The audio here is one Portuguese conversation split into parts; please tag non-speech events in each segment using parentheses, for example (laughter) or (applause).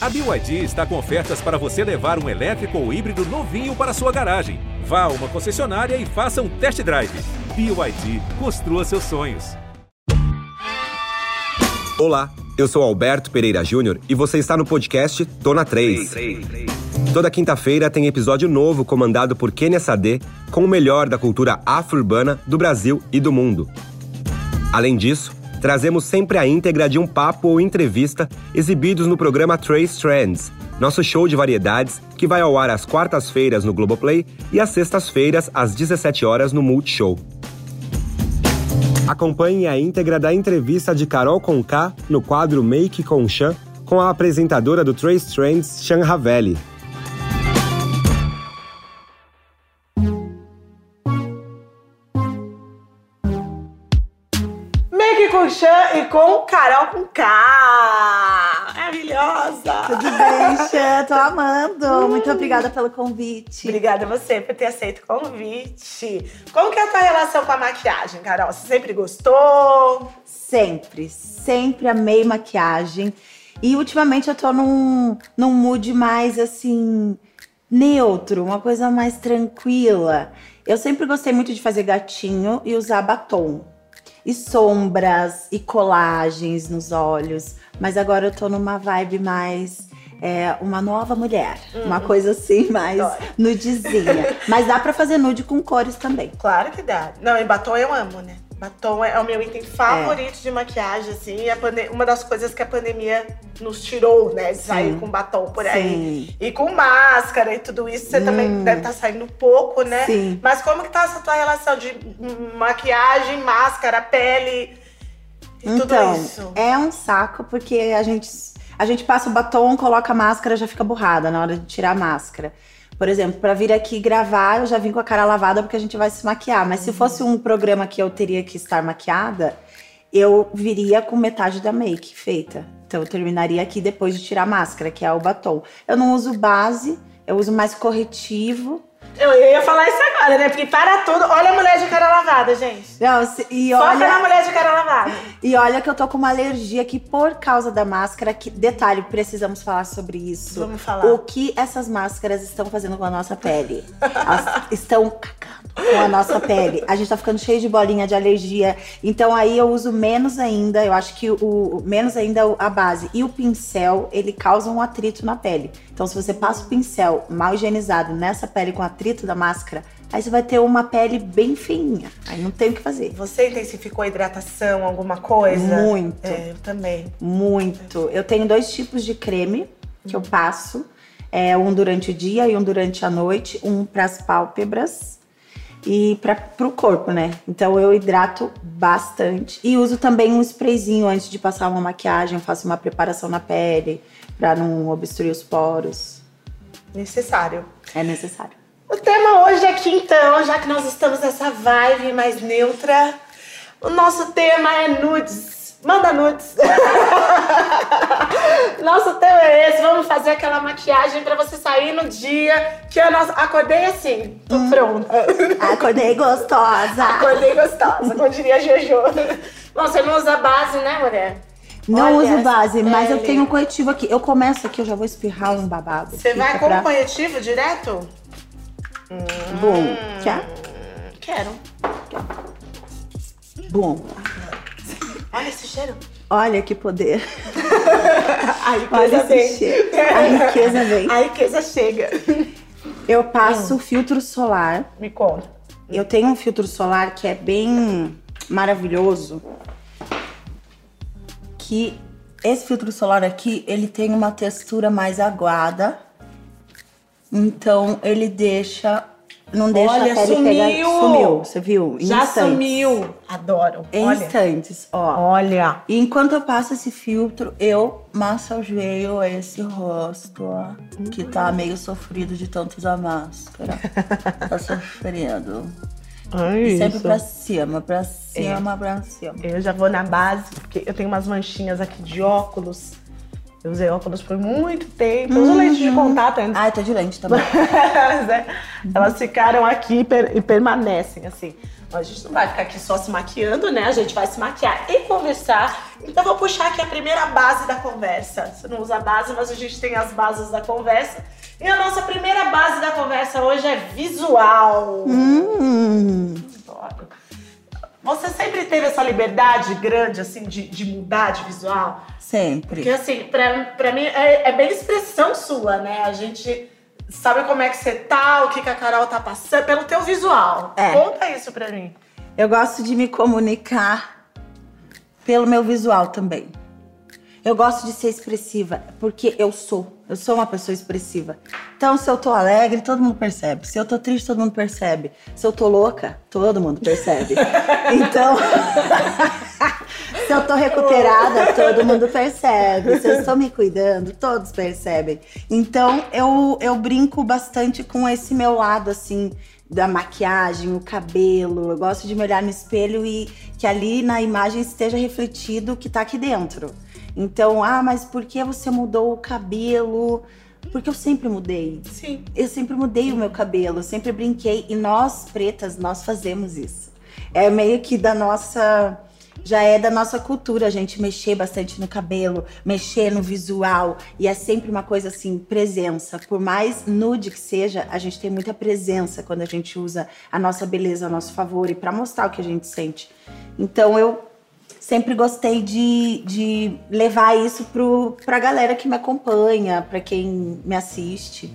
A BYD está com ofertas para você levar um elétrico ou híbrido novinho para sua garagem. Vá a uma concessionária e faça um test drive. BYD, construa seus sonhos. Olá, eu sou Alberto Pereira Júnior e você está no podcast Tô na 3. Toda quinta-feira tem episódio novo comandado por Kenia Sade com o melhor da cultura afro-urbana do Brasil e do mundo. Além disso, trazemos sempre a íntegra de um papo ou entrevista exibidos no programa Trace Trends, nosso show de variedades que vai ao ar às quartas-feiras no Globoplay e às sextas-feiras às 17 horas no Multishow. Acompanhe a íntegra da entrevista de Carol Conká no quadro Make com Chan com a apresentadora do Trace Trends, Chan Ravelli. Com Carol com K. Maravilhosa. Tudo bem, Xan? Tô amando. Muito obrigada pelo convite. Obrigada a você por ter aceito o convite. Como que é a tua relação com a maquiagem, Carol? Você sempre gostou? Sempre, sempre amei maquiagem. E ultimamente eu tô num, num mood mais assim, neutro, uma coisa mais tranquila. Eu sempre gostei muito de fazer gatinho e usar batom. E sombras e colagens nos olhos. Mas agora eu tô numa vibe mais. é, uma nova mulher. Uma coisa assim, mais Adoro. nudezinha. Mas dá pra fazer nude com cores também. Claro que dá. Não, e batom eu amo, né? Batom é o meu item favorito de maquiagem, assim. Uma das coisas que a pandemia nos tirou, né? De sair com batom por aí. Sim. E com máscara e tudo isso, você também deve estar saindo pouco, né? Sim. Mas como que tá essa tua relação de hum, maquiagem, máscara, pele e tudo Então, isso? é um saco porque a gente, a gente passa o batom, coloca a máscara, já fica borrada na hora de tirar a máscara. Por exemplo, pra vir aqui gravar, eu já vim com a cara lavada porque a gente vai se maquiar. Mas Uhum. se fosse um programa que eu teria que estar maquiada, eu viria com metade da make feita. Então eu terminaria aqui depois de tirar a máscara, que é o batom. Eu não uso base, eu uso mais corretivo. Eu, eu ia falar isso agora, né? Porque para tudo. Olha a mulher de cara lavada, gente. Não, se- e Foca olha, na mulher de cara lavada. (laughs) E olha que eu tô com uma alergia aqui por causa da máscara. Que, detalhe, precisamos falar sobre isso. Vamos falar. O que essas máscaras estão fazendo com a nossa pele? Elas (laughs) estão cagando com a nossa pele. A gente tá ficando cheio de bolinha de alergia. Então aí eu uso menos ainda. Eu acho que o, menos ainda a base. E o pincel, ele causa um atrito na pele. Então se você passa o pincel mal higienizado nessa pele com atrito da máscara, aí você vai ter uma pele bem feinha. Aí não tem o que fazer. Você intensificou a hidratação, alguma coisa? Muito. É, eu também. Muito. Eu tenho dois tipos de creme que eu passo. É, um durante o dia e um durante a noite. Um para as pálpebras e para o corpo, né? Então eu hidrato bastante. E uso também um sprayzinho antes de passar uma maquiagem. Eu faço uma preparação na pele para não obstruir os poros. Necessário. É necessário. O tema hoje aqui, então, já que nós estamos nessa vibe mais neutra, o nosso tema é nudes. Manda nudes. (laughs) nosso tema é. Vamos fazer aquela maquiagem pra você sair no dia que eu nossa, acordei assim, tô pronta. Acordei gostosa. acordei gostosa, como diria Jojo. Bom, você não usa base, né, mulher? Não Olha uso base, mas eu tenho um corretivo aqui. Eu começo aqui, eu já vou espirrar um babado. Você vai com pra- corretivo direto? Bom, quer? Quero. Bom. Olha esse cheiro. Olha que poder. (laughs) A riqueza Olha vem. A (laughs) riqueza vem. A riqueza chega. Eu passo filtro solar. Me conta. Eu tenho um filtro solar que é bem maravilhoso. Que esse filtro solar aqui, ele tem uma textura mais aguada. Então ele deixa. Não deixa Olha, a pele sumiu! pegar. Sumiu, você viu? Em Já instantes. sumiu. Adoro. Em Olha. instantes, ó. Olha. E enquanto eu passo esse filtro, eu massageio esse rosto, ó, que tá meio sofrido de tanto usar máscara. tá (laughs) sofrendo. E sempre pra cima, pra cima, pra cima. Eu já vou na base, porque eu tenho umas manchinhas aqui de óculos. Eu usei óculos por muito tempo. Eu uso lente de contato ainda. Ai, tô de lente também. (laughs) Mas, é, Elas ficaram aqui e per- e permanecem, assim. A gente não vai ficar aqui só se maquiando, né? A gente vai se maquiar e conversar. Então vou puxar aqui a primeira base da conversa. Você não usa base, mas a gente tem as bases da conversa. E a nossa primeira base da conversa hoje é visual. Hum. Adoro. Você sempre teve essa liberdade grande, assim, de, de mudar de visual? Sempre. Porque, assim, pra, pra mim é, é bem expressão sua, né? A gente sabe como é que você tá, o que, que a Carol tá passando, pelo teu visual. É. Conta isso pra mim. Eu gosto de me comunicar pelo meu visual também. Eu gosto de ser expressiva, porque eu sou. Eu sou uma pessoa expressiva. Então, se eu tô alegre, todo mundo percebe. Se eu tô triste, todo mundo percebe. Se eu tô louca, todo mundo percebe. (laughs) Então, (laughs) se eu tô recuperada, todo mundo percebe. Se eu estou me cuidando, todos percebem. Então, eu, eu brinco bastante com esse meu lado, assim, da maquiagem, o cabelo. Eu gosto de me olhar no espelho e que ali na imagem esteja refletido o que tá aqui dentro. Então, ah, mas por que você mudou o cabelo? Porque eu sempre mudei. Sim. Eu sempre mudei o meu cabelo, eu sempre brinquei. E nós, pretas, nós fazemos isso. É meio que da nossa. Já é da nossa cultura a gente mexer bastante no cabelo, mexer no visual. E é sempre uma coisa assim, presença. Por mais nude que seja, a gente tem muita presença quando a gente usa a nossa beleza a nosso favor e pra mostrar o que a gente sente. Então eu sempre gostei de, de levar isso pro, pra galera que me acompanha, pra quem me assiste.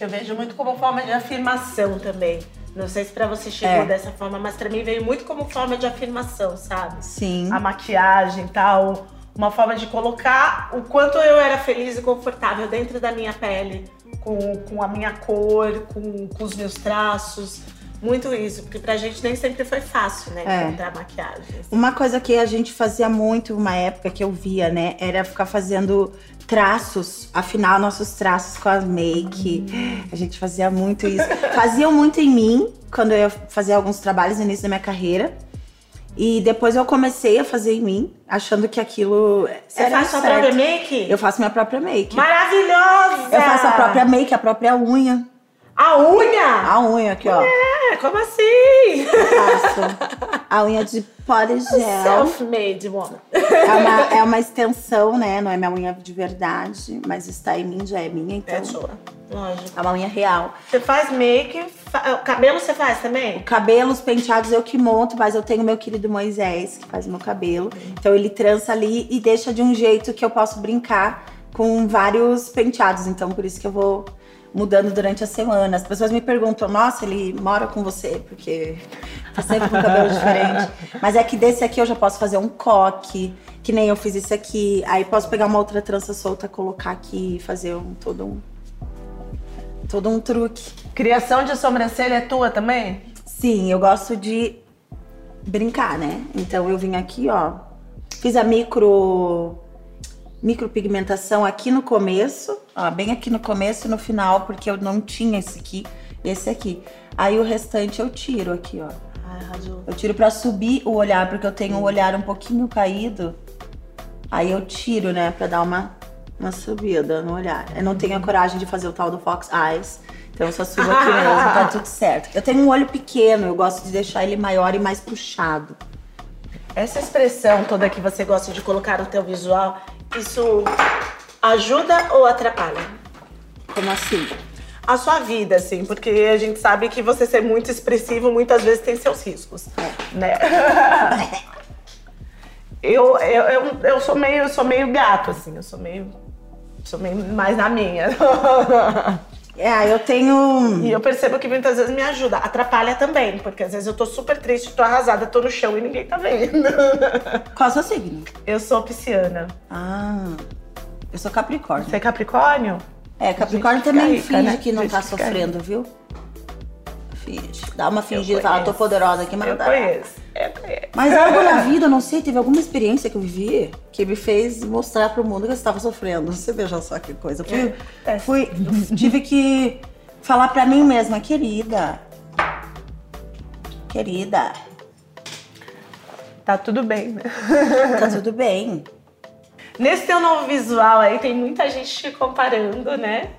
Eu vejo muito como forma de afirmação também. Não sei se pra você chegou É. dessa forma, mas pra mim veio muito como forma de afirmação, sabe? Sim. A maquiagem e tal. Uma forma de colocar o quanto eu era feliz e confortável dentro da minha pele, com, com a minha cor, com, com os meus traços. Muito isso, porque pra gente nem sempre foi fácil, né? É. Encontrar maquiagem. Uma coisa que a gente fazia muito uma época que eu via, né, era ficar fazendo traços, afinar nossos traços com a make. A gente fazia muito isso. (laughs) Faziam muito em mim quando eu ia fazer alguns trabalhos no início da minha carreira. E depois eu comecei a fazer em mim, achando que aquilo Você faz sua própria make? Eu faço minha própria make. Maravilhosa! Eu faço a própria make, a própria unha. A unha? A unha aqui, ó. É, como assim? Faço. A unha de pó de gel. Self-made woman. É uma, é uma extensão, né? Não é minha unha de verdade, mas está em mim, já é minha, então. É sua. Lógico. É uma unha real. Você faz make, fa- o cabelo você faz também? Cabelos penteados eu que monto, mas eu tenho meu querido Moisés, que faz meu cabelo. Então ele trança ali e deixa de um jeito que eu posso brincar com vários penteados. Então por isso que eu vou mudando durante a semana. As pessoas me perguntam, nossa, ele mora com você, porque tá sempre com cabelo diferente. (laughs) Mas é que desse aqui eu já posso fazer um coque, que nem eu fiz esse aqui. Aí posso pegar uma outra trança solta, colocar aqui e fazer um, todo um. Todo um truque. Criação de sobrancelha é tua também? Sim, eu gosto de brincar, né? Então eu vim aqui, ó. Fiz a micro micropigmentação aqui no começo, ó, bem aqui no começo e no final, porque eu não tinha esse aqui, esse aqui. Aí o restante eu tiro aqui, ó. Ai, arrasou. Eu tiro pra subir o olhar, porque eu tenho o olhar um pouquinho caído. Aí eu tiro, né, pra dar uma, uma subida no olhar. Eu não tenho a coragem de fazer o tal do Fox Eyes. Então eu só subo aqui (laughs) mesmo, tá tudo certo. Eu tenho um olho pequeno, eu gosto de deixar ele maior e mais puxado. Essa expressão toda que você gosta de colocar no teu visual, isso ajuda ou atrapalha? Como assim? A sua vida, assim, porque a gente sabe que você ser muito expressivo muitas vezes tem seus riscos, né? (laughs) eu, eu, eu, eu sou meio, eu sou meio gato, assim, eu sou meio, sou meio mais na minha. (laughs) É, eu tenho. E eu percebo que muitas vezes me ajuda. Atrapalha também, porque às vezes eu tô super triste, tô arrasada, tô no chão e ninguém tá vendo. (laughs) Qual é o seu signo? Eu sou pisciana. Ah, eu sou Capricórnio. Você é Capricórnio? É, Capricórnio também finge né? que não tá sofrendo, viu? Finge. Dá uma fingida fala, tô conheço. poderosa aqui, mas Eu não dá. conheço. Eu conheço. Mas algo na (laughs) vida, não sei, teve alguma experiência que eu vivi que me fez mostrar pro mundo que eu estava sofrendo. Você veja só que coisa. Fui, É. fui- tive que falar pra mim mesma, querida. Querida, Tá tudo bem, né? tá tudo bem. Nesse teu novo visual aí, tem muita gente te comparando, né?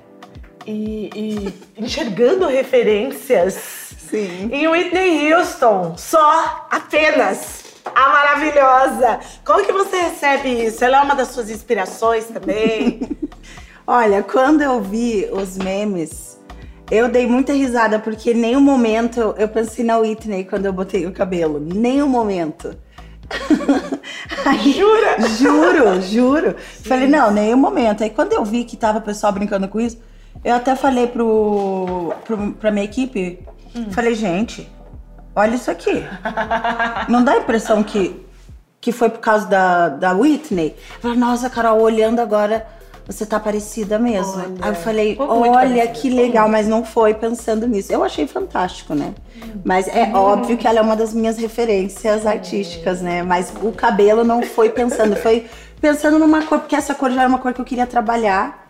e, e (laughs) enxergando referências Sim. em Whitney Houston. Só, apenas. A maravilhosa. Como que você recebe isso? Ela é uma das suas inspirações também? (laughs) Olha, quando eu vi os memes, eu dei muita risada, porque em nenhum momento eu pensei na Whitney quando eu botei o cabelo. Nenhum momento. (laughs) Aí- Jura? Juro, juro. Falei, não, nenhum momento. Aí quando eu vi que tava o pessoal brincando com isso, eu até falei pro, pro, pra minha equipe, falei, gente, olha isso aqui. Não dá a impressão que, que foi por causa da, da Whitney? Falei, nossa, Carol, olhando agora, você tá parecida mesmo. Olha, Aí eu falei, olha parecida, que legal, mas não foi pensando nisso. Eu achei fantástico, né? Mas é óbvio que ela é uma das minhas referências artísticas, né? Mas o cabelo não foi pensando, foi pensando numa cor, porque essa cor já era uma cor que eu queria trabalhar.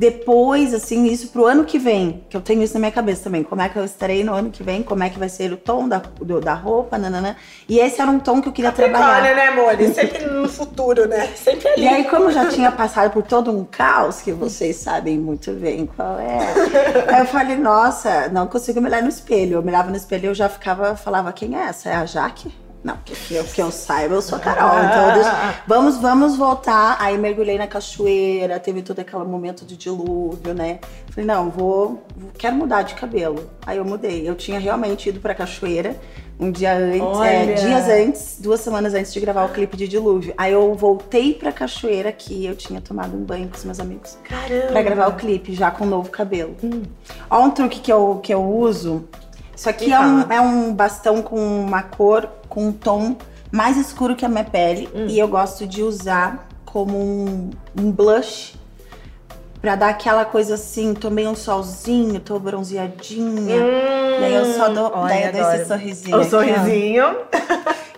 Depois, assim, isso pro ano que vem, que eu tenho isso na minha cabeça também. Como é que eu estarei no ano que vem? Como é que vai ser o tom da, do- da roupa? Nanana. E esse era um tom que eu queria trabalhar. Olha, né, amor? Sempre no futuro, né? (laughs) Sempre ali. E aí, como eu já tinha passado por todo um caos, que vocês sabem muito bem qual é, aí (laughs) eu falei, nossa, não consigo me olhar no espelho. Eu me olhava no espelho e eu já ficava, falava, quem é essa? É a Jaque? Não, porque que eu, que eu saiba, eu sou a Carol. Então, deixo- (laughs) vamos, vamos voltar. Aí mergulhei na cachoeira, teve todo aquele momento de dilúvio, né? Falei, não, vou, quero mudar de cabelo. Aí eu mudei. Eu tinha realmente ido pra cachoeira um dia antes, é, dias antes, duas semanas antes de gravar o clipe de Dilúvio. Aí eu voltei pra cachoeira que eu tinha tomado um banho com os meus amigos Caramba. pra gravar o clipe, já com novo cabelo. Ó um truque que eu, que eu uso. Isso aqui Me é um, é um bastão com uma cor, com um tom mais escuro que a minha pele. E eu gosto de usar como um, um blush. Pra dar aquela coisa assim, tomei um solzinho, tô bronzeadinha. E aí eu só dou, Olha daí eu dou esse sorrisinho. O aqui, sorrisinho.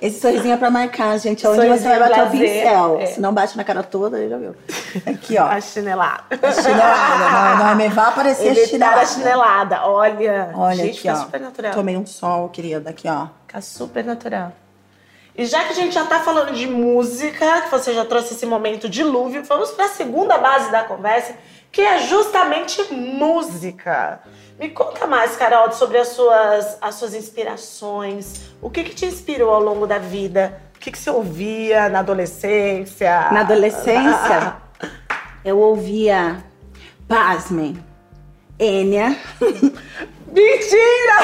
Esse sorrisinho é pra marcar, gente. Onde Sorrisinho você vai bater o pincel. é. Se não bate na cara toda, aí já viu. Aqui, ó. A chinelada. Chinelada. Não, não me vai aparecer Ele tá chinelada. da chinelada. Olha. Olha gente, aqui, ó. super natural. Tomei um sol, querida. Aqui, ó. Fica super natural. E já que a gente já tá falando de música, que você já trouxe esse momento dilúvio, vamos para a segunda base da conversa, que é justamente música. Me conta mais, Carol, sobre as suas, as suas inspirações. O que, que te inspirou ao longo da vida? O que, que você ouvia na adolescência? Na adolescência, (laughs) eu ouvia, pasmem, Enya. (laughs) Mentira!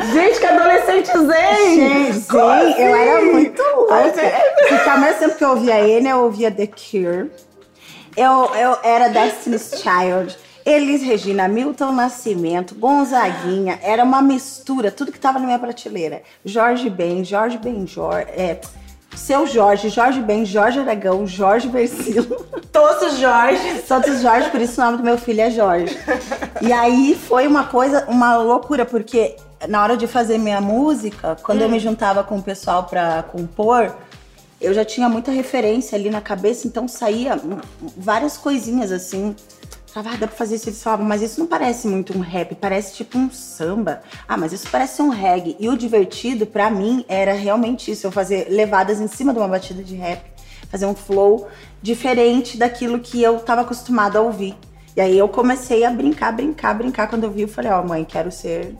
(laughs) Gente, que adolescente zen! Gente, Como eu assim? era muito louca. Assim? Porque ao mesmo tempo que eu ouvia Enya, eu ouvia The Cure. Eu, eu era Destiny's Child. Elis Regina, Milton Nascimento, Gonzaguinha. Era uma mistura, tudo que tava na minha prateleira. Jorge Ben, Jorge Benjor, é, Seu Jorge, Jorge Ben, Jorge Aragão, Jorge Versilo. (laughs) Todos os Jorge. Todos Jorge, por isso o nome do meu filho é Jorge. E aí foi uma coisa, uma loucura, porque na hora de fazer minha música, quando eu me juntava com o pessoal pra compor, eu já tinha muita referência ali na cabeça, então saía hum, várias coisinhas assim. Falava, ah, dá pra fazer isso. Eles falavam, mas isso não parece muito um rap, parece tipo um samba. Ah, mas isso parece um reggae. E o divertido, pra mim, era realmente isso. Eu fazer levadas em cima de uma batida de rap. Fazer um flow diferente daquilo que eu tava acostumada a ouvir. E aí eu comecei a brincar, brincar, brincar. Quando eu vi, eu falei, ó, mãe, quero ser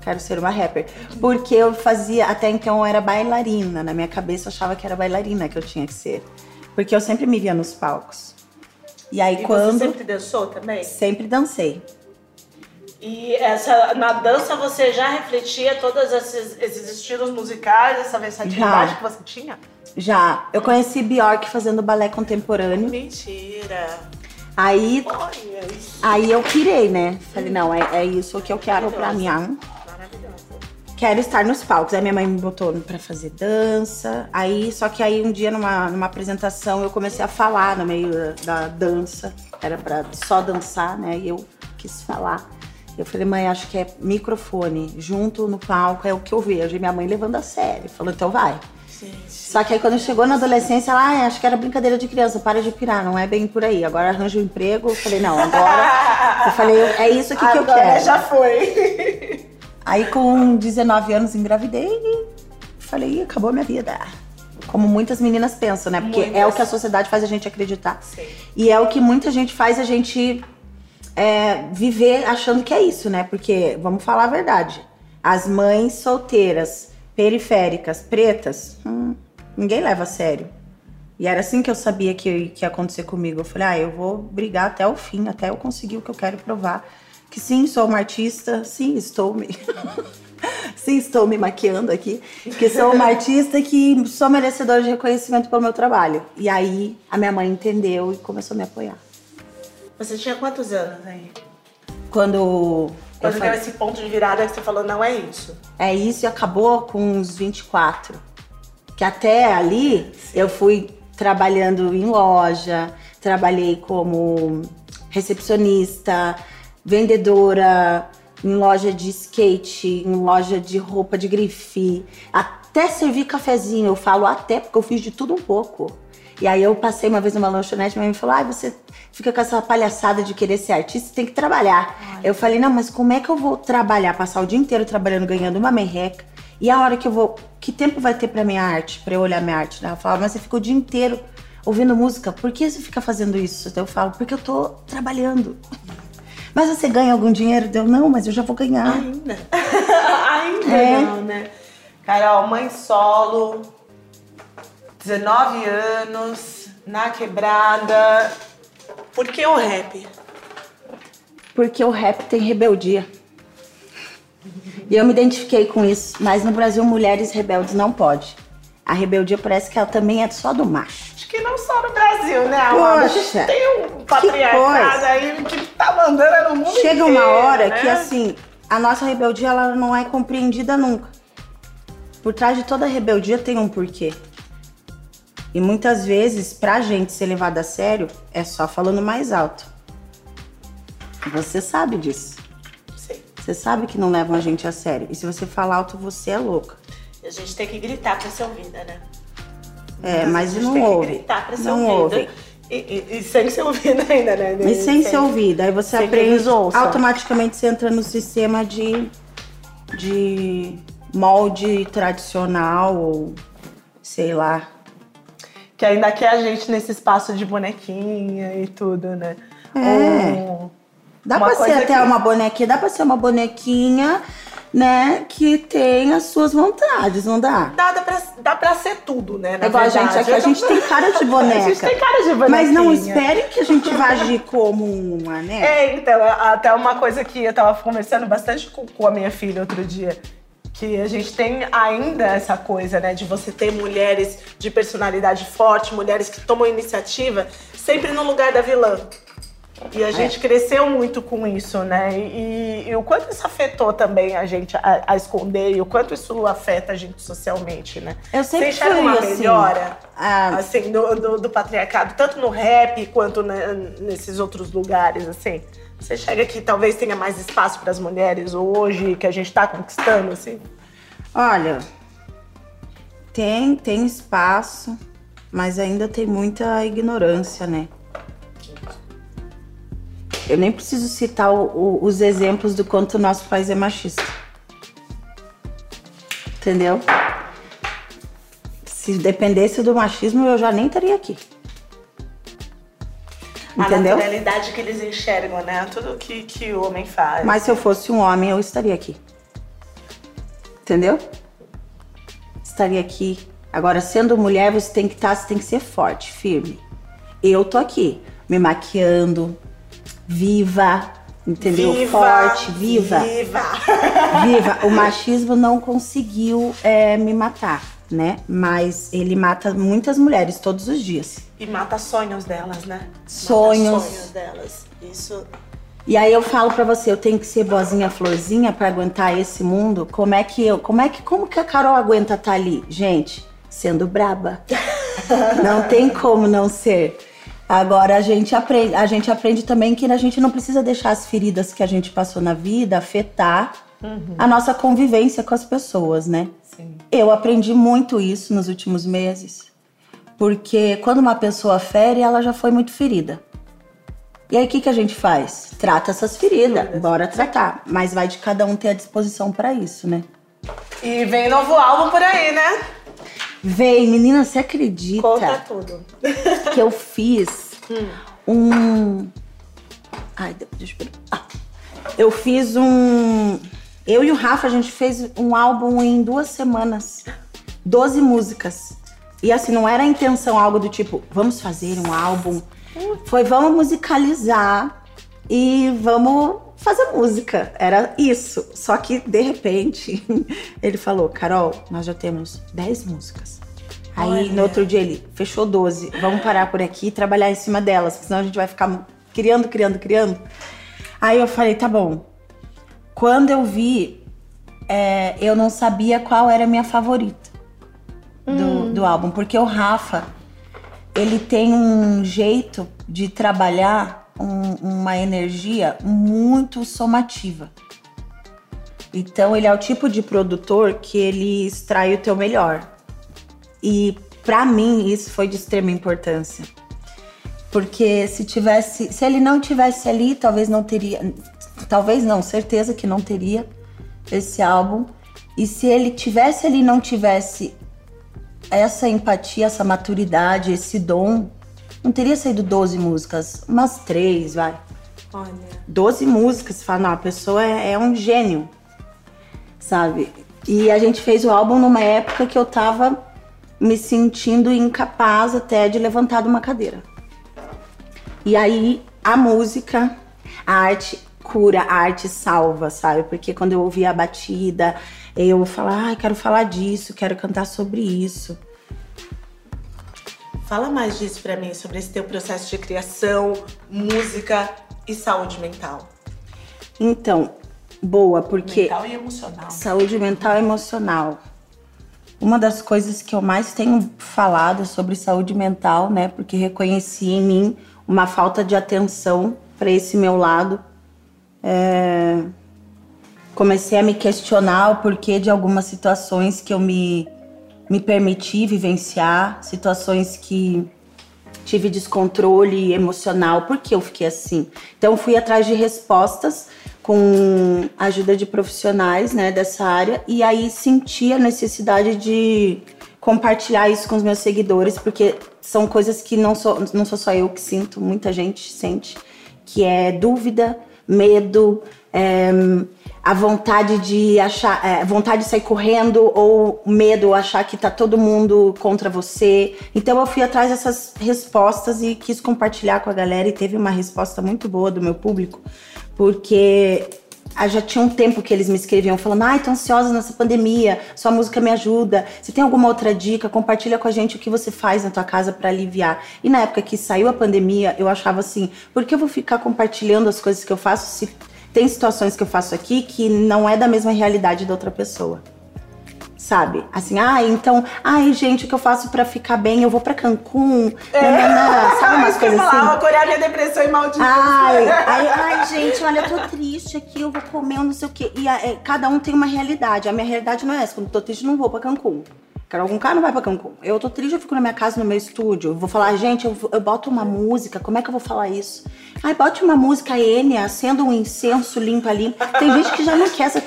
quero ser uma rapper. Porque eu fazia, até então eu era bailarina. Na minha cabeça eu achava que era bailarina que eu tinha que ser. Porque eu sempre me via nos palcos. E aí E quando. você sempre dançou também? sempre dancei. E essa, na dança você já refletia todos esses, esses estilos musicais, essa versatilidade Já. que você tinha? Já. Eu conheci Bjork fazendo balé contemporâneo. Mentira. Aí, Olha aí eu pirei, né? Falei, não, é, é isso que eu quero pra mim. Quero estar nos palcos. Aí minha mãe me botou pra fazer dança. Aí, só que aí um dia numa, numa apresentação eu comecei a falar no meio da, da dança. Era pra só dançar, né? E eu quis falar. Eu falei, mãe, acho que é microfone junto no palco, é o que eu vejo. E minha mãe levando a sério. Falou, então vai. Gente. Só que aí quando chegou na adolescência, ela, ah, acho que era brincadeira de criança, para de pirar, não é bem por aí. Agora arranja um emprego. Eu falei, não, agora. eu falei, é isso aqui que eu Agora quero. já foi. Aí com 19 anos engravidei e falei, "Ih, acabou minha vida. Como muitas meninas pensam, né? Porque é Muitas. o que a sociedade faz a gente acreditar. Sim. E é o que muita gente faz a gente é, viver achando que é isso, né? Porque, vamos falar a verdade, as mães solteiras, periféricas, pretas, hum, ninguém leva a sério. E era assim que eu sabia que, que ia acontecer comigo. Eu falei, ah, eu vou brigar até o fim, até eu conseguir o que eu quero provar. Que sim, sou uma artista, sim, estou me. (laughs) sim, estou me maquiando aqui. Que sou uma artista que sou merecedora de reconhecimento pelo meu trabalho. E aí a minha mãe entendeu e começou a me apoiar. Você tinha quantos anos aí? Quando. Quando deu esse ponto de virada que você falou, não é isso. É isso e acabou com uns 24. Que até ali eu fui trabalhando em loja, trabalhei como recepcionista, vendedora, em loja de skate, em loja de roupa de grife, até servir cafezinho. Eu falo até porque eu fiz de tudo um pouco. E aí eu passei uma vez numa lanchonete, minha mãe falou: "Ah, você fica com essa palhaçada de querer ser artista, tem que trabalhar". Ai. Eu falei: "Não, mas como é que eu vou trabalhar, passar o dia inteiro trabalhando, ganhando uma merreca? E a hora que eu vou, que tempo vai ter para minha arte, para eu olhar minha arte?". Ela falava: "Mas você fica o dia inteiro ouvindo música, por que você fica fazendo isso?". Então eu falo: "Porque eu tô trabalhando". Mas você ganha algum dinheiro? Deu, não, mas eu já vou ganhar. Ainda. (laughs) Ainda é. não, né? Carol, mãe solo, 19 anos, na quebrada. Por que o rap? Porque o rap tem rebeldia. E eu me identifiquei com isso, mas no Brasil mulheres rebeldes não pode. A rebeldia parece que ela também é só do macho. Acho que não só no Brasil, né? Poxa, tem um patriarcado aí que tá mandando no mundo Chega inteiro, uma hora né? que assim, a nossa rebeldia ela não é compreendida nunca. Por trás de toda rebeldia tem um porquê. E muitas vezes, pra gente ser levado a sério, é só falando mais alto. Você sabe disso. Sim. Você sabe que não levam a gente a sério. E se você falar alto, você é louca. E a gente tem que gritar pra ser ouvida, né? É, mas não ouve. gritar pra ser não ouvida. ouve. E, e, e, sem ser ouvida ainda, né? E sem ser ouvida. Aí você Sem aprende. Automaticamente você entra no sistema de, de molde tradicional ou sei lá. Que ainda quer a gente nesse espaço de bonequinha e tudo, né? É. Ou Dá pra ser até que- uma bonequinha, dá pra ser uma bonequinha, né, que tem as suas vontades, não dá? Dá, dá, pra, dá pra ser tudo, né? Na É igual a gente aqui, a gente tem cara de boneca. (laughs) A gente tem cara de bonequinha. Mas não espere que a gente vá agir como uma, né? É, então, até uma coisa que eu tava conversando bastante com, com a minha filha outro dia. Que a gente tem ainda essa coisa, né, de você ter mulheres de personalidade forte, mulheres que tomam iniciativa, sempre no lugar da vilã. E a gente cresceu muito com isso, né? E, e o quanto isso afetou também a gente a, a esconder e o quanto isso afeta a gente socialmente, né? Eu sempre Você enxerga fui uma assim, melhora, ah, assim, do, do, do patriarcado, tanto no rap quanto né, nesses outros lugares, assim? Você chega que talvez tenha mais espaço para as mulheres hoje, que a gente tá conquistando, assim? Olha, tem, tem espaço, mas ainda tem muita ignorância, né? Eu nem preciso citar o- o- os exemplos do quanto o nosso país é machista. Entendeu? Se dependesse do machismo, eu já nem estaria aqui. Entendeu? A naturalidade que eles enxergam, né? Tudo que, que o homem faz. Mas se eu fosse um homem, eu estaria aqui. Entendeu? Estaria aqui. Agora, sendo mulher, você tem que estar, você tem que ser forte, firme. Eu tô aqui, me maquiando, viva, entendeu? Viva, forte, viva. Viva! (laughs) Viva. O machismo não conseguiu é, me matar, né? Mas ele mata muitas mulheres todos os dias. E mata sonhos delas, né? Sonhos. sonhos delas. Isso. E aí eu falo pra você, eu tenho que ser boazinha florzinha pra aguentar esse mundo. Como é que eu, como é que, como que a Carol aguenta estar ali, gente? Sendo braba. (laughs) não tem como não ser. Agora a gente aprende, a gente aprende também que a gente não precisa deixar as feridas que a gente passou na vida afetar a nossa convivência com as pessoas, né? Sim. Eu aprendi muito isso nos últimos meses. Porque quando uma pessoa fere, ela já foi muito ferida. E aí o que, que a gente faz? Trata essas feridas, bora tratar. Mas vai de cada um ter a disposição pra isso, né? E vem novo álbum por aí, né? Vem, menina, você acredita Conta tudo. que eu fiz um. Ai, eu ah, Eu fiz um. Eu e o Rafa, a gente fez um álbum em duas semanas. Doze músicas. E assim, não era a intenção algo do tipo, vamos fazer um álbum. Foi, vamos musicalizar e vamos fazer música. Era isso. Só que, de repente, (laughs) ele falou: Carol, nós já temos 10 músicas. Aí, Olha. no outro dia, ele fechou 12. Vamos parar por aqui e trabalhar em cima delas, senão a gente vai ficar criando, criando, criando. Aí eu falei: tá bom. Quando eu vi, é, eu não sabia qual era a minha favorita do, hum. do álbum, porque o Rafa, ele tem um jeito de trabalhar um, uma energia muito somativa. Então ele é o tipo de produtor que ele extrai o teu melhor. E para mim isso foi de extrema importância. Porque se tivesse, se ele não tivesse ali, talvez não teria, talvez não, certeza que não teria esse álbum. E se ele tivesse ali não tivesse essa empatia, essa maturidade, esse dom não teria saído 12 músicas, umas três, vai. Olha. 12 músicas, você fala, não, a pessoa é, é um gênio, sabe? E a gente fez o álbum numa época que eu tava me sentindo incapaz até de levantar de uma cadeira. E aí a música, a arte cura, a arte salva, sabe? Porque quando eu ouvia a batida, eu falava, ah, quero falar disso, quero cantar sobre isso. Fala mais disso para mim, sobre esse teu processo de criação, música e saúde mental. Então, boa, porque. Mental e emocional. Saúde mental e emocional. Uma das coisas que eu mais tenho falado sobre saúde mental, né? Porque reconheci em mim uma falta de atenção para esse meu lado. É... Comecei a me questionar o porquê de algumas situações que eu me me permiti vivenciar situações que tive descontrole emocional, porque eu fiquei assim. Então fui atrás de respostas com a ajuda de profissionais, né, dessa área e aí senti a necessidade de compartilhar isso com os meus seguidores, porque são coisas que não sou, não sou só eu que sinto, muita gente sente, que é dúvida, medo, é, a vontade de achar, é, vontade de sair correndo ou medo, achar que tá todo mundo contra você. Então eu fui atrás dessas respostas e quis compartilhar com a galera e teve uma resposta muito boa do meu público, porque ah, já tinha um tempo que eles me escreviam falando: ai, tô ansiosa nessa pandemia, sua música me ajuda. Se tem alguma outra dica, compartilha com a gente o que você faz na tua casa para aliviar. E na época que saiu a pandemia, eu achava assim: por que eu vou ficar compartilhando as coisas que eu faço se tem situações que eu faço aqui que não é da mesma realidade da outra pessoa. Sabe? Assim, ah, então, ai, gente, o que eu faço para ficar bem? Eu vou para Cancún. É. Nanana, sabe (laughs) umas coisas assim? Eu curar minha depressão e maldita. Ai, (laughs) ai, ai, gente, olha, eu tô triste aqui, eu vou comer um não sei o quê. E é, cada um tem uma realidade. A minha realidade não é essa. Quando eu tô triste, eu não vou para Cancún. Algum cara não vai pra Cancún. Eu tô triste, eu fico na minha casa, no meu estúdio. vou falar, gente, eu, eu boto uma música, como é que eu vou falar isso? Ai, bote uma música Enya, acenda um incenso limpa limpa. Tem gente que já não quer essa.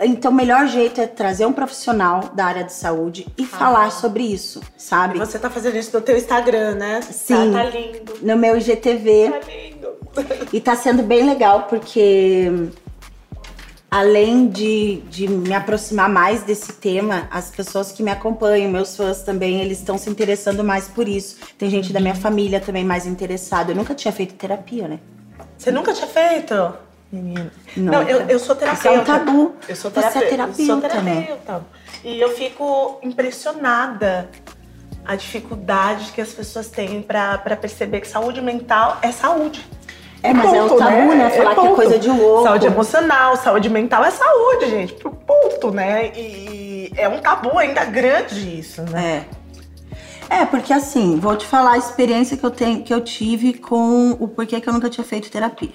Então, o melhor jeito é trazer um profissional da área de saúde e ah. falar sobre isso, sabe? E você tá fazendo isso no teu Instagram, né? Sim. Tá, tá lindo. No meu IGTV. Tá lindo. E tá sendo bem legal, porque além de, de me aproximar mais desse tema, as pessoas que me acompanham, meus fãs também, eles estão se interessando mais por isso. Tem gente da minha uhum. família também mais interessada. Eu nunca tinha feito terapia, né? Você nunca tinha feito? Menina. Não, não eu, eu sou terapeuta. Isso é um tabu. Eu sou terapeuta. Você é terapeuta, eu sou terapeuta. Né? E eu fico impressionada a dificuldade que as pessoas têm para perceber que saúde mental é saúde. É, mas ponto, é o tabu, né? né? Falar é que é coisa de louco. Saúde emocional, saúde mental é saúde, gente. Pro ponto, né? E é um tabu ainda grande isso, né? É. É, porque assim, vou te falar a experiência que eu, tenho, que eu tive com o porquê que eu nunca tinha feito terapia.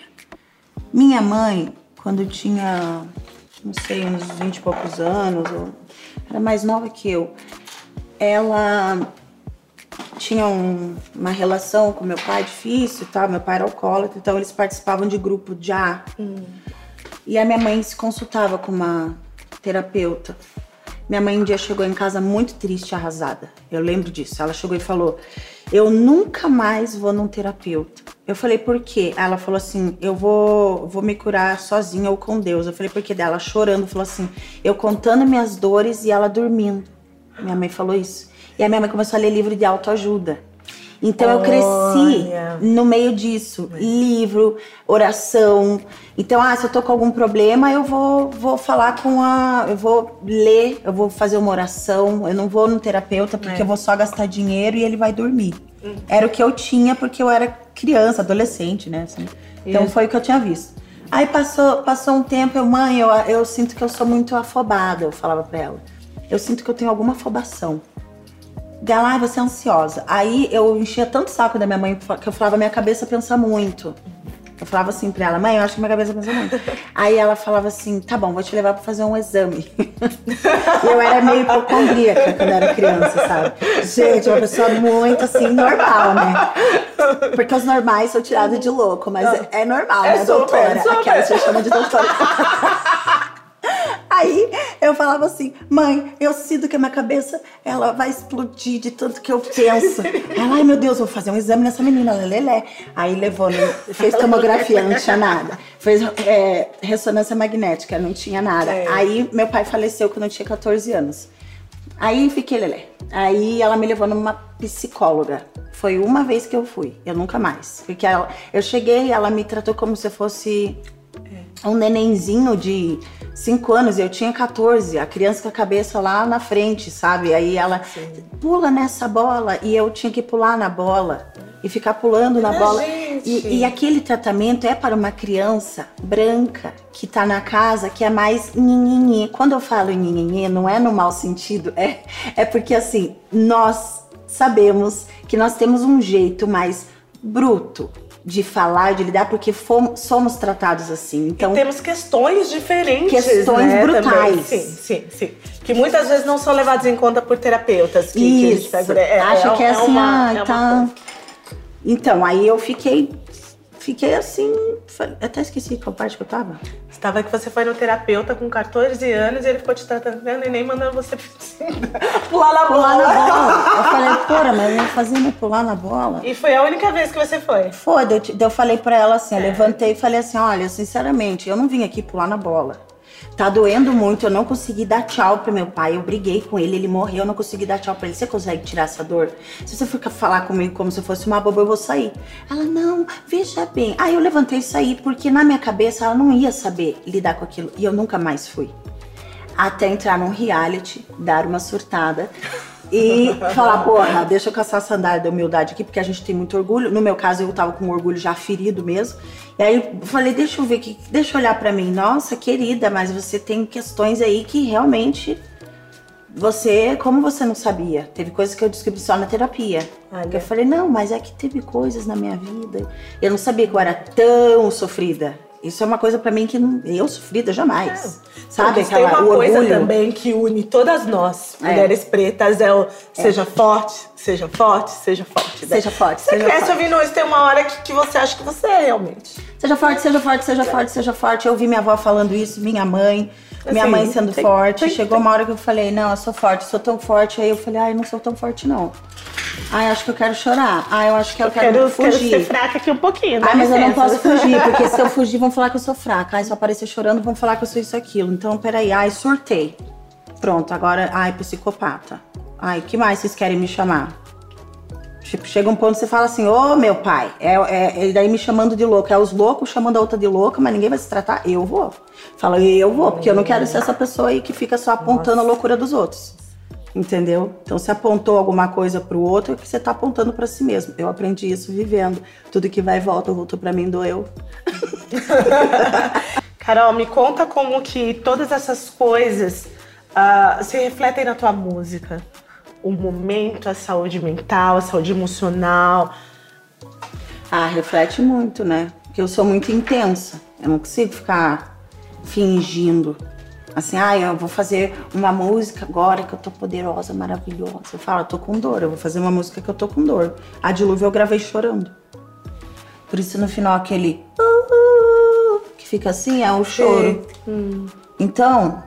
Minha mãe, quando tinha, não sei, uns 20 e poucos anos, era mais nova que eu, ela tinha um, uma relação com meu pai difícil, tá? Meu pai era alcoólatra, então eles participavam de grupo A. Hum. E a minha mãe se consultava com uma terapeuta. Minha mãe um dia chegou em casa muito triste, arrasada. Eu lembro disso. Ela chegou e falou: Eu nunca mais vou num terapeuta. Eu falei, por quê? Ela falou assim, eu vou, vou me curar sozinha ou com Deus. Eu falei, por quê? Dela chorando, falou assim, eu contando minhas dores e ela dormindo. Minha mãe falou isso. E a minha mãe começou a ler livro de autoajuda. Então eu cresci Olha. no meio disso, livro, oração. Então, ah, se eu tô com algum problema, eu vou, vou falar com a, eu vou ler, eu vou fazer uma oração. Eu não vou no terapeuta porque É. eu vou só gastar dinheiro e ele vai dormir. Era o que eu tinha porque eu era criança, adolescente, né? assim. Então Isso. foi o que eu tinha visto. Aí passou, passou um tempo, eu, mãe, eu, eu sinto que eu sou muito afobada, eu falava pra ela. Eu sinto que eu tenho alguma afobação. Ai, você é ansiosa. Aí eu enchia tanto o saco da minha mãe que eu falava, minha cabeça pensa muito. Eu falava assim pra ela, mãe, eu acho que minha cabeça pensa muito. Aí ela falava assim, tá bom, vou te levar pra fazer um exame. (laughs) e eu era meio hipocondríaca quando eu era criança, sabe? Gente, uma pessoa muito assim, normal, né? Porque os normais são tirados de louco, mas é, é normal, É né, super, doutora? super. Aquela que chama de doutora. (laughs) Aí eu falava assim, mãe, eu sinto que a minha cabeça ela vai explodir de tanto que eu penso. Ela, ai meu Deus, vou fazer um exame nessa menina, lelé. Aí levou, no, fez tomografia, não tinha nada. Fez é, ressonância magnética, não tinha nada. É. Aí meu pai faleceu quando eu tinha 14 anos. Aí fiquei lelé. Aí ela me levou numa psicóloga. Foi uma vez que eu fui, eu nunca mais. Porque ela, eu cheguei e ela me tratou como se eu fosse um nenenzinho de 5 anos, eu tinha 14, a criança com a cabeça lá na frente, sabe? Aí ela pula nessa bola e eu tinha que pular na bola e ficar pulando na Minha bola. E, e aquele tratamento é para uma criança branca que tá na casa que é mais nhinhinhi. Quando eu falo nhinhinhi, não é no mau sentido, é, é porque assim, nós sabemos que nós temos um jeito mais bruto de falar, de lidar, porque fomos, somos tratados assim. Então, Temos questões diferentes. Questões né, também. brutais. Sim, sim, sim. Que muitas vezes não são levadas em conta por terapeutas. Que, que Isso. pega- é, Acho é- que é, é assim, uma- ah, é tá. Então, aí eu fiquei. Fiquei assim. Até esqueci qual parte que eu tava. Estava que você foi no terapeuta com 14 anos e ele ficou te tratando e nem mandando você (laughs) pular na Pular bola. na bola. Eu (laughs) falei, porra, mas eu fazendo pular na bola. E foi a única vez que você foi. Foi, eu, eu falei pra ela assim, eu levantei e falei assim, olha, sinceramente, eu não vim aqui pular na bola. Tá doendo muito, eu não consegui dar tchau pro meu pai. Eu briguei com ele, ele morreu, eu não consegui dar tchau pra ele. Você consegue tirar essa dor? Se você for falar comigo como se fosse uma boba, eu vou sair. Ela, não, veja bem. Aí eu levantei e saí, porque na minha cabeça ela não ia saber lidar com aquilo. E eu nunca mais fui. Até entrar num reality, dar uma surtada. E falar, porra, deixa eu caçar a sandália da humildade aqui, porque a gente tem muito orgulho. No meu caso, eu tava com orgulho já ferido mesmo. E aí eu falei, deixa eu ver, que, deixa eu olhar pra mim. Nossa, querida, mas você tem questões aí que realmente você, como você não sabia? Teve coisas que eu descobri só na terapia. Olha. Que eu falei, não, mas é que teve coisas na minha vida. Eu não sabia que eu era tão sofrida. Isso é uma coisa pra mim que não, eu sofrida jamais. Sabe Mas tem aquela uma o coisa orgulho? também que une todas nós, É. mulheres pretas, é o seja forte, seja forte, seja forte. né? Seja forte, Você seja cresce forte. ouvindo isso, tem uma hora que, que você acha que você é realmente. Seja forte, seja forte, seja forte, seja forte. Eu ouvi minha avó falando isso, minha mãe, minha Assim, mãe sendo tem- forte. tem- Chegou uma hora que eu falei, não, eu sou forte, sou tão forte. Aí eu falei, ai, não sou tão forte, não. Ai, acho que eu quero chorar. Ai, eu acho que eu, quero, quero fugir. ser fraca aqui um pouquinho, dá Ai, mas eu não licença. posso (laughs) fugir, porque se eu fugir, vão falar que eu sou fraca. Ai, se eu aparecer chorando, vão falar que eu sou isso aquilo. Então, peraí, ai, surtei. Pronto, agora, ai, psicopata. Ai, que mais vocês querem me chamar? Tipo, chega um ponto que você fala assim, ô meu pai, é, é, ele daí me chamando de louco. É os loucos chamando a outra de louca, mas ninguém vai se tratar. Eu vou. Fala, eu vou, porque eu não quero ser essa pessoa aí que fica só apontando a loucura dos outros. Entendeu? Então, se apontou alguma coisa pro outro, é que você tá apontando pra si mesmo. Eu aprendi isso vivendo. Tudo que vai e volta, voltou pra mim, doeu. (laughs) Carol, me conta como que todas essas coisas ah, se refletem na tua música. O momento, a saúde mental, a saúde emocional. Ah, reflete muito, né? Porque eu sou muito intensa. Eu não consigo ficar fingindo. Assim, ah, eu vou fazer uma música agora que eu tô poderosa, maravilhosa. Eu falo, eu tô com dor, eu vou fazer uma música que eu tô com dor. A Dilúvio eu gravei chorando. Por isso no final aquele "Uh", que fica assim é o choro. Então,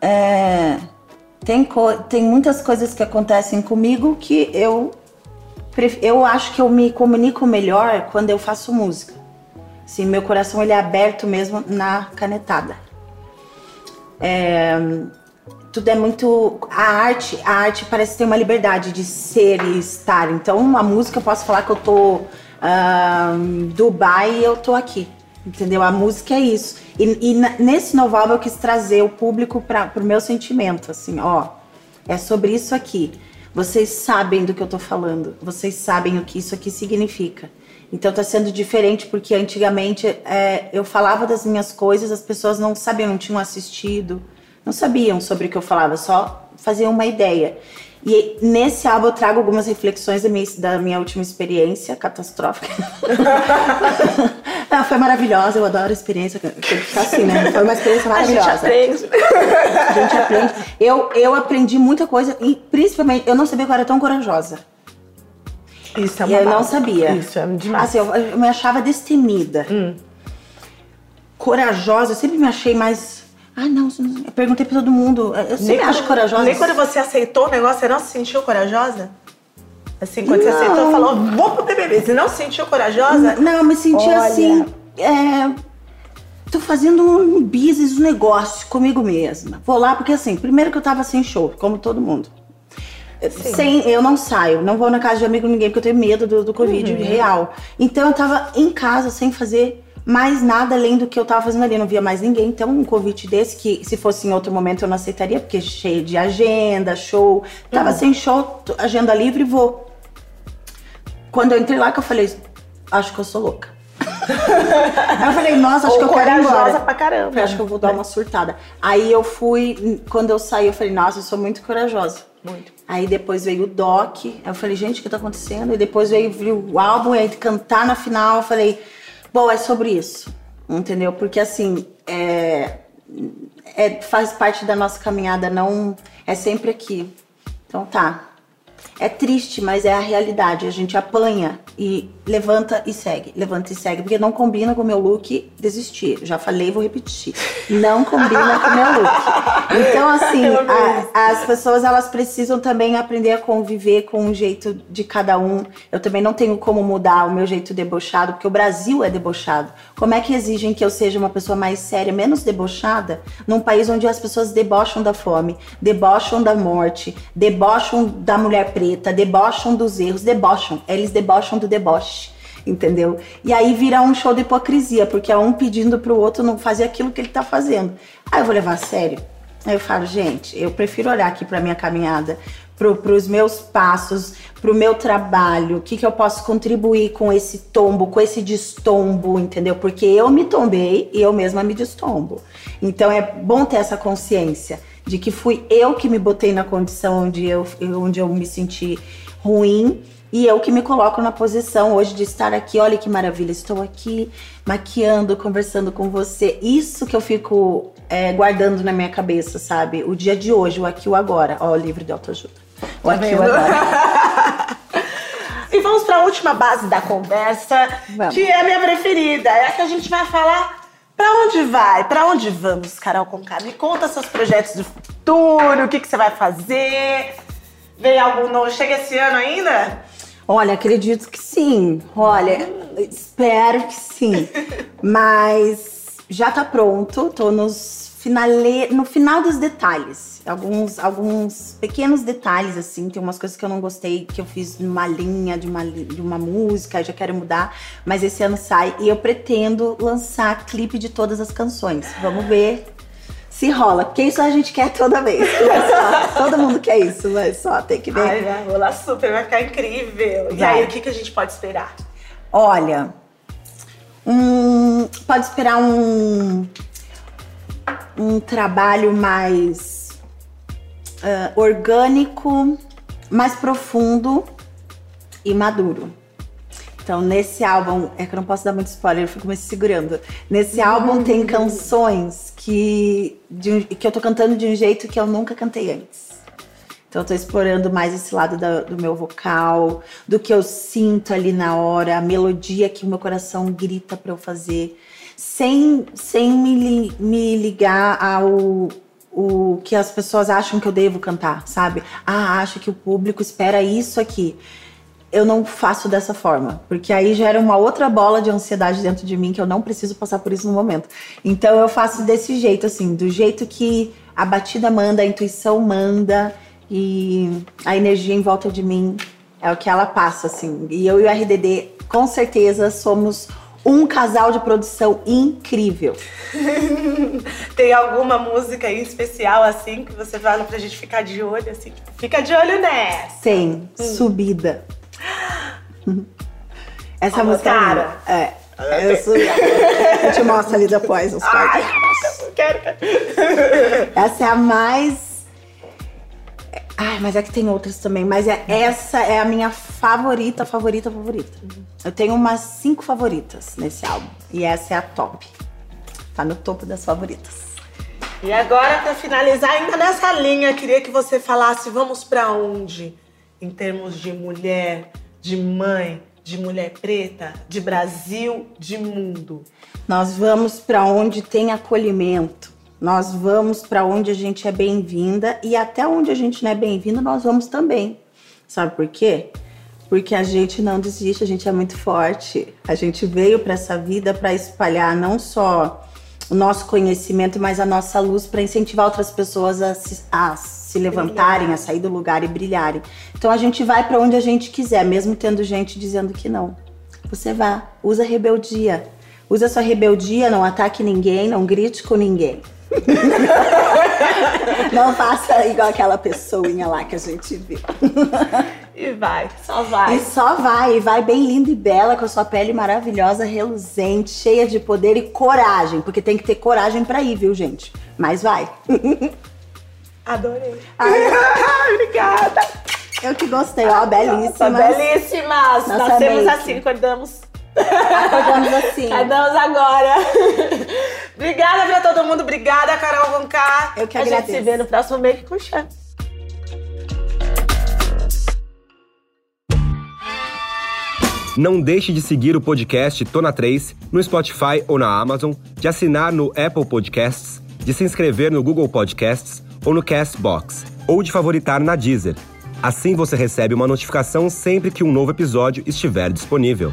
é, tem, tem muitas coisas que acontecem comigo que eu eu acho que eu me comunico melhor quando eu faço música. Sim, meu coração ele é aberto mesmo na canetada. É, tudo é muito a arte, a arte parece ter uma liberdade de ser e estar. Então, uma música eu posso falar que eu tô uh, Dubai e eu tô aqui. Entendeu? A música é isso. E, e nesse novo álbum eu quis trazer o público para o meu sentimento, assim, ó. É sobre isso aqui. Vocês sabem do que eu tô falando. Vocês sabem o que isso aqui significa. Então tá sendo diferente porque antigamente é, eu falava das minhas coisas, as pessoas não sabiam, não tinham assistido, não sabiam sobre o que eu falava, só faziam uma ideia. E nesse álbum eu trago algumas reflexões da minha, da minha última experiência catastrófica. (laughs) Não, foi maravilhosa, eu adoro a experiência. Tem que ficar assim, né? Foi uma experiência maravilhosa. A gente aprende. A gente aprende. Eu, eu aprendi muita coisa e principalmente eu não sabia que eu era tão corajosa. Isso é uma E eu não sabia. Isso é demais. Assim, eu, eu me achava destemida. Hum. Corajosa, eu sempre me achei mais. Ah, não, eu perguntei pra todo mundo. Eu sempre acho corajosa. Nem quando você aceitou o negócio, você não se sentiu corajosa? Assim, quando não. você aceitou, falou, vou pro BBB. Você não se sentiu corajosa? Não, eu me senti Olha. assim. É, tô fazendo um business, um negócio comigo mesma. Vou lá, porque assim, primeiro que eu tava sem show, como todo mundo. Sem, eu não saio, não vou na casa de amigo ninguém, porque eu tenho medo do, do Covid uhum. real. Então eu tava em casa sem fazer mais nada além do que eu tava fazendo ali. Eu não via mais ninguém. Então, um convite desse, que se fosse em outro momento eu não aceitaria, porque cheio de agenda, show. Tava uhum. sem show, agenda livre, vou. Quando eu entrei lá, que eu falei, acho que eu sou louca. Eu falei, nossa, acho Ou que eu quero ir embora. pra caramba. Eu acho que eu vou dar uma surtada. Aí eu fui, quando eu saí, eu falei, nossa, eu sou muito corajosa. Muito. Aí depois veio o doc, aí eu falei, gente, o que tá acontecendo? E depois veio o álbum, e aí cantar na final, eu falei, bom, é sobre isso, entendeu? Porque assim, é, é, faz parte da nossa caminhada, não é sempre aqui. Então tá, é triste, mas é a realidade. A gente apanha e levanta e segue, levanta e segue, porque não combina com o meu look desistir. Já falei, vou repetir. Não combina com o meu look. (laughs) Então, assim, a, as pessoas elas precisam também aprender a conviver com o jeito de cada um. Eu também não tenho como mudar o meu jeito debochado, porque o Brasil é debochado. Como é que exigem que eu seja uma pessoa mais séria, menos debochada, num país onde as pessoas debocham da fome, debocham da morte, debocham da mulher preta, debocham dos erros, debocham. Eles debocham do deboche entendeu? E aí vira um show de hipocrisia, porque é um pedindo pro outro não fazer aquilo que ele tá fazendo. Aí eu vou levar a sério. Aí eu falo, gente, eu prefiro olhar aqui pra minha caminhada, para os meus passos, para o meu trabalho, o que, que eu posso contribuir com esse tombo, com esse destombo, entendeu? Porque eu me tombei e eu mesma me destombo. Então é bom ter essa consciência de que fui eu que me botei na condição onde eu, onde eu me senti ruim e eu que me coloco na posição hoje de estar aqui. Olha que maravilha, estou aqui maquiando, conversando com você. Isso que eu fico é, guardando na minha cabeça, sabe? O dia de hoje, o aqui o agora. Ó, o livro de autoajuda. O tá aqui o agora. (laughs) e vamos para a última base da conversa, vamos. que é a minha preferida. É a que a gente vai falar Pra onde vai? Pra onde vamos, Carol Conká? Me conta seus projetos do futuro, o que, que você vai fazer. Vem algum novo? Chega esse ano ainda? Olha, acredito que sim. Olha, espero que sim. (laughs) Mas já tá pronto, tô nos finale... no final dos detalhes. Alguns, alguns pequenos detalhes, assim. Tem umas coisas que eu não gostei, que eu fiz numa linha de uma, de uma música, já quero mudar. Mas esse ano sai e eu pretendo lançar clipe de todas as canções. Vamos ver se rola, porque isso a gente quer toda vez. todo mundo quer isso, mas só tem que ver. Ai, vai rolar super, vai ficar incrível. Vai. E aí, o que, que a gente pode esperar? Olha, um, pode esperar um, um trabalho mais uh, orgânico, mais profundo e maduro. Então, nesse álbum, é que eu não posso dar muito spoiler, eu fico me segurando. Nesse álbum tem canções que, de, que eu tô cantando de um jeito que eu nunca cantei antes. Então, eu tô explorando mais esse lado da, do meu vocal, do que eu sinto ali na hora, a melodia que o meu coração grita para eu fazer, sem, sem me, me ligar ao o que as pessoas acham que eu devo cantar, sabe? Ah, acho que o público espera isso aqui eu não faço dessa forma, porque aí gera uma outra bola de ansiedade dentro de mim que eu não preciso passar por isso no momento. Então eu faço desse jeito, assim, do jeito que a batida manda, a intuição manda e a energia em volta de mim é o que ela passa, assim. E eu e o RDD, com certeza, somos um casal de produção incrível. (laughs) Tem alguma música aí especial, assim, que você fala pra gente ficar de olho, assim? Fica de olho nessa. Tem, hum. Subida. (laughs) Essa Vamos, música cara. é. É, eu, sou, (laughs) eu te mostro ali depois os Ai, quero. (laughs) Essa é a mais. Ai, mas é que tem outras também. Mas é, essa é a minha favorita, favorita, favorita. Eu tenho umas cinco favoritas nesse álbum. E essa é a top. Tá no topo das favoritas. E agora, para finalizar, ainda nessa linha, queria que você falasse: vamos para onde? Em termos de mulher, de mãe, de mulher preta, de Brasil, de mundo. Nós vamos para onde tem acolhimento. Nós vamos para onde a gente é bem-vinda e até onde a gente não é bem-vinda, nós vamos também. Sabe por quê? Porque a gente não desiste, a gente é muito forte. A gente veio para essa vida para espalhar não só o nosso conhecimento, mas a nossa luz para incentivar outras pessoas a a se levantarem, a sair do lugar e brilharem. Então a gente vai para onde a gente quiser, mesmo tendo gente dizendo que não. Você vá, usa rebeldia. Usa sua rebeldia, não ataque ninguém, não grite com ninguém. (laughs) não faça igual aquela pessoinha lá que a gente viu. E vai, só vai. E só vai, e vai bem linda e bela, com a sua pele maravilhosa, reluzente, cheia de poder e coragem, porque tem que ter coragem para ir, viu, gente? Mas vai. (laughs) Adorei. (laughs) Ai, obrigada. Eu que gostei, ó, belíssimas. Nossa, belíssimas. Nossa, Nós temos make. assim, acordamos. Acordamos assim. (laughs) Acordamos agora. obrigada pra todo mundo. Obrigada, Carol Voncar. Eu que A gente agradeço. se vê no próximo Make com Chance. Não deixe de seguir o podcast Tona 3 no Spotify ou na Amazon, de assinar no Apple Podcasts, de se inscrever no Google Podcasts ou no Castbox, ou de favoritar na Deezer. Assim você recebe uma notificação sempre que um novo episódio estiver disponível.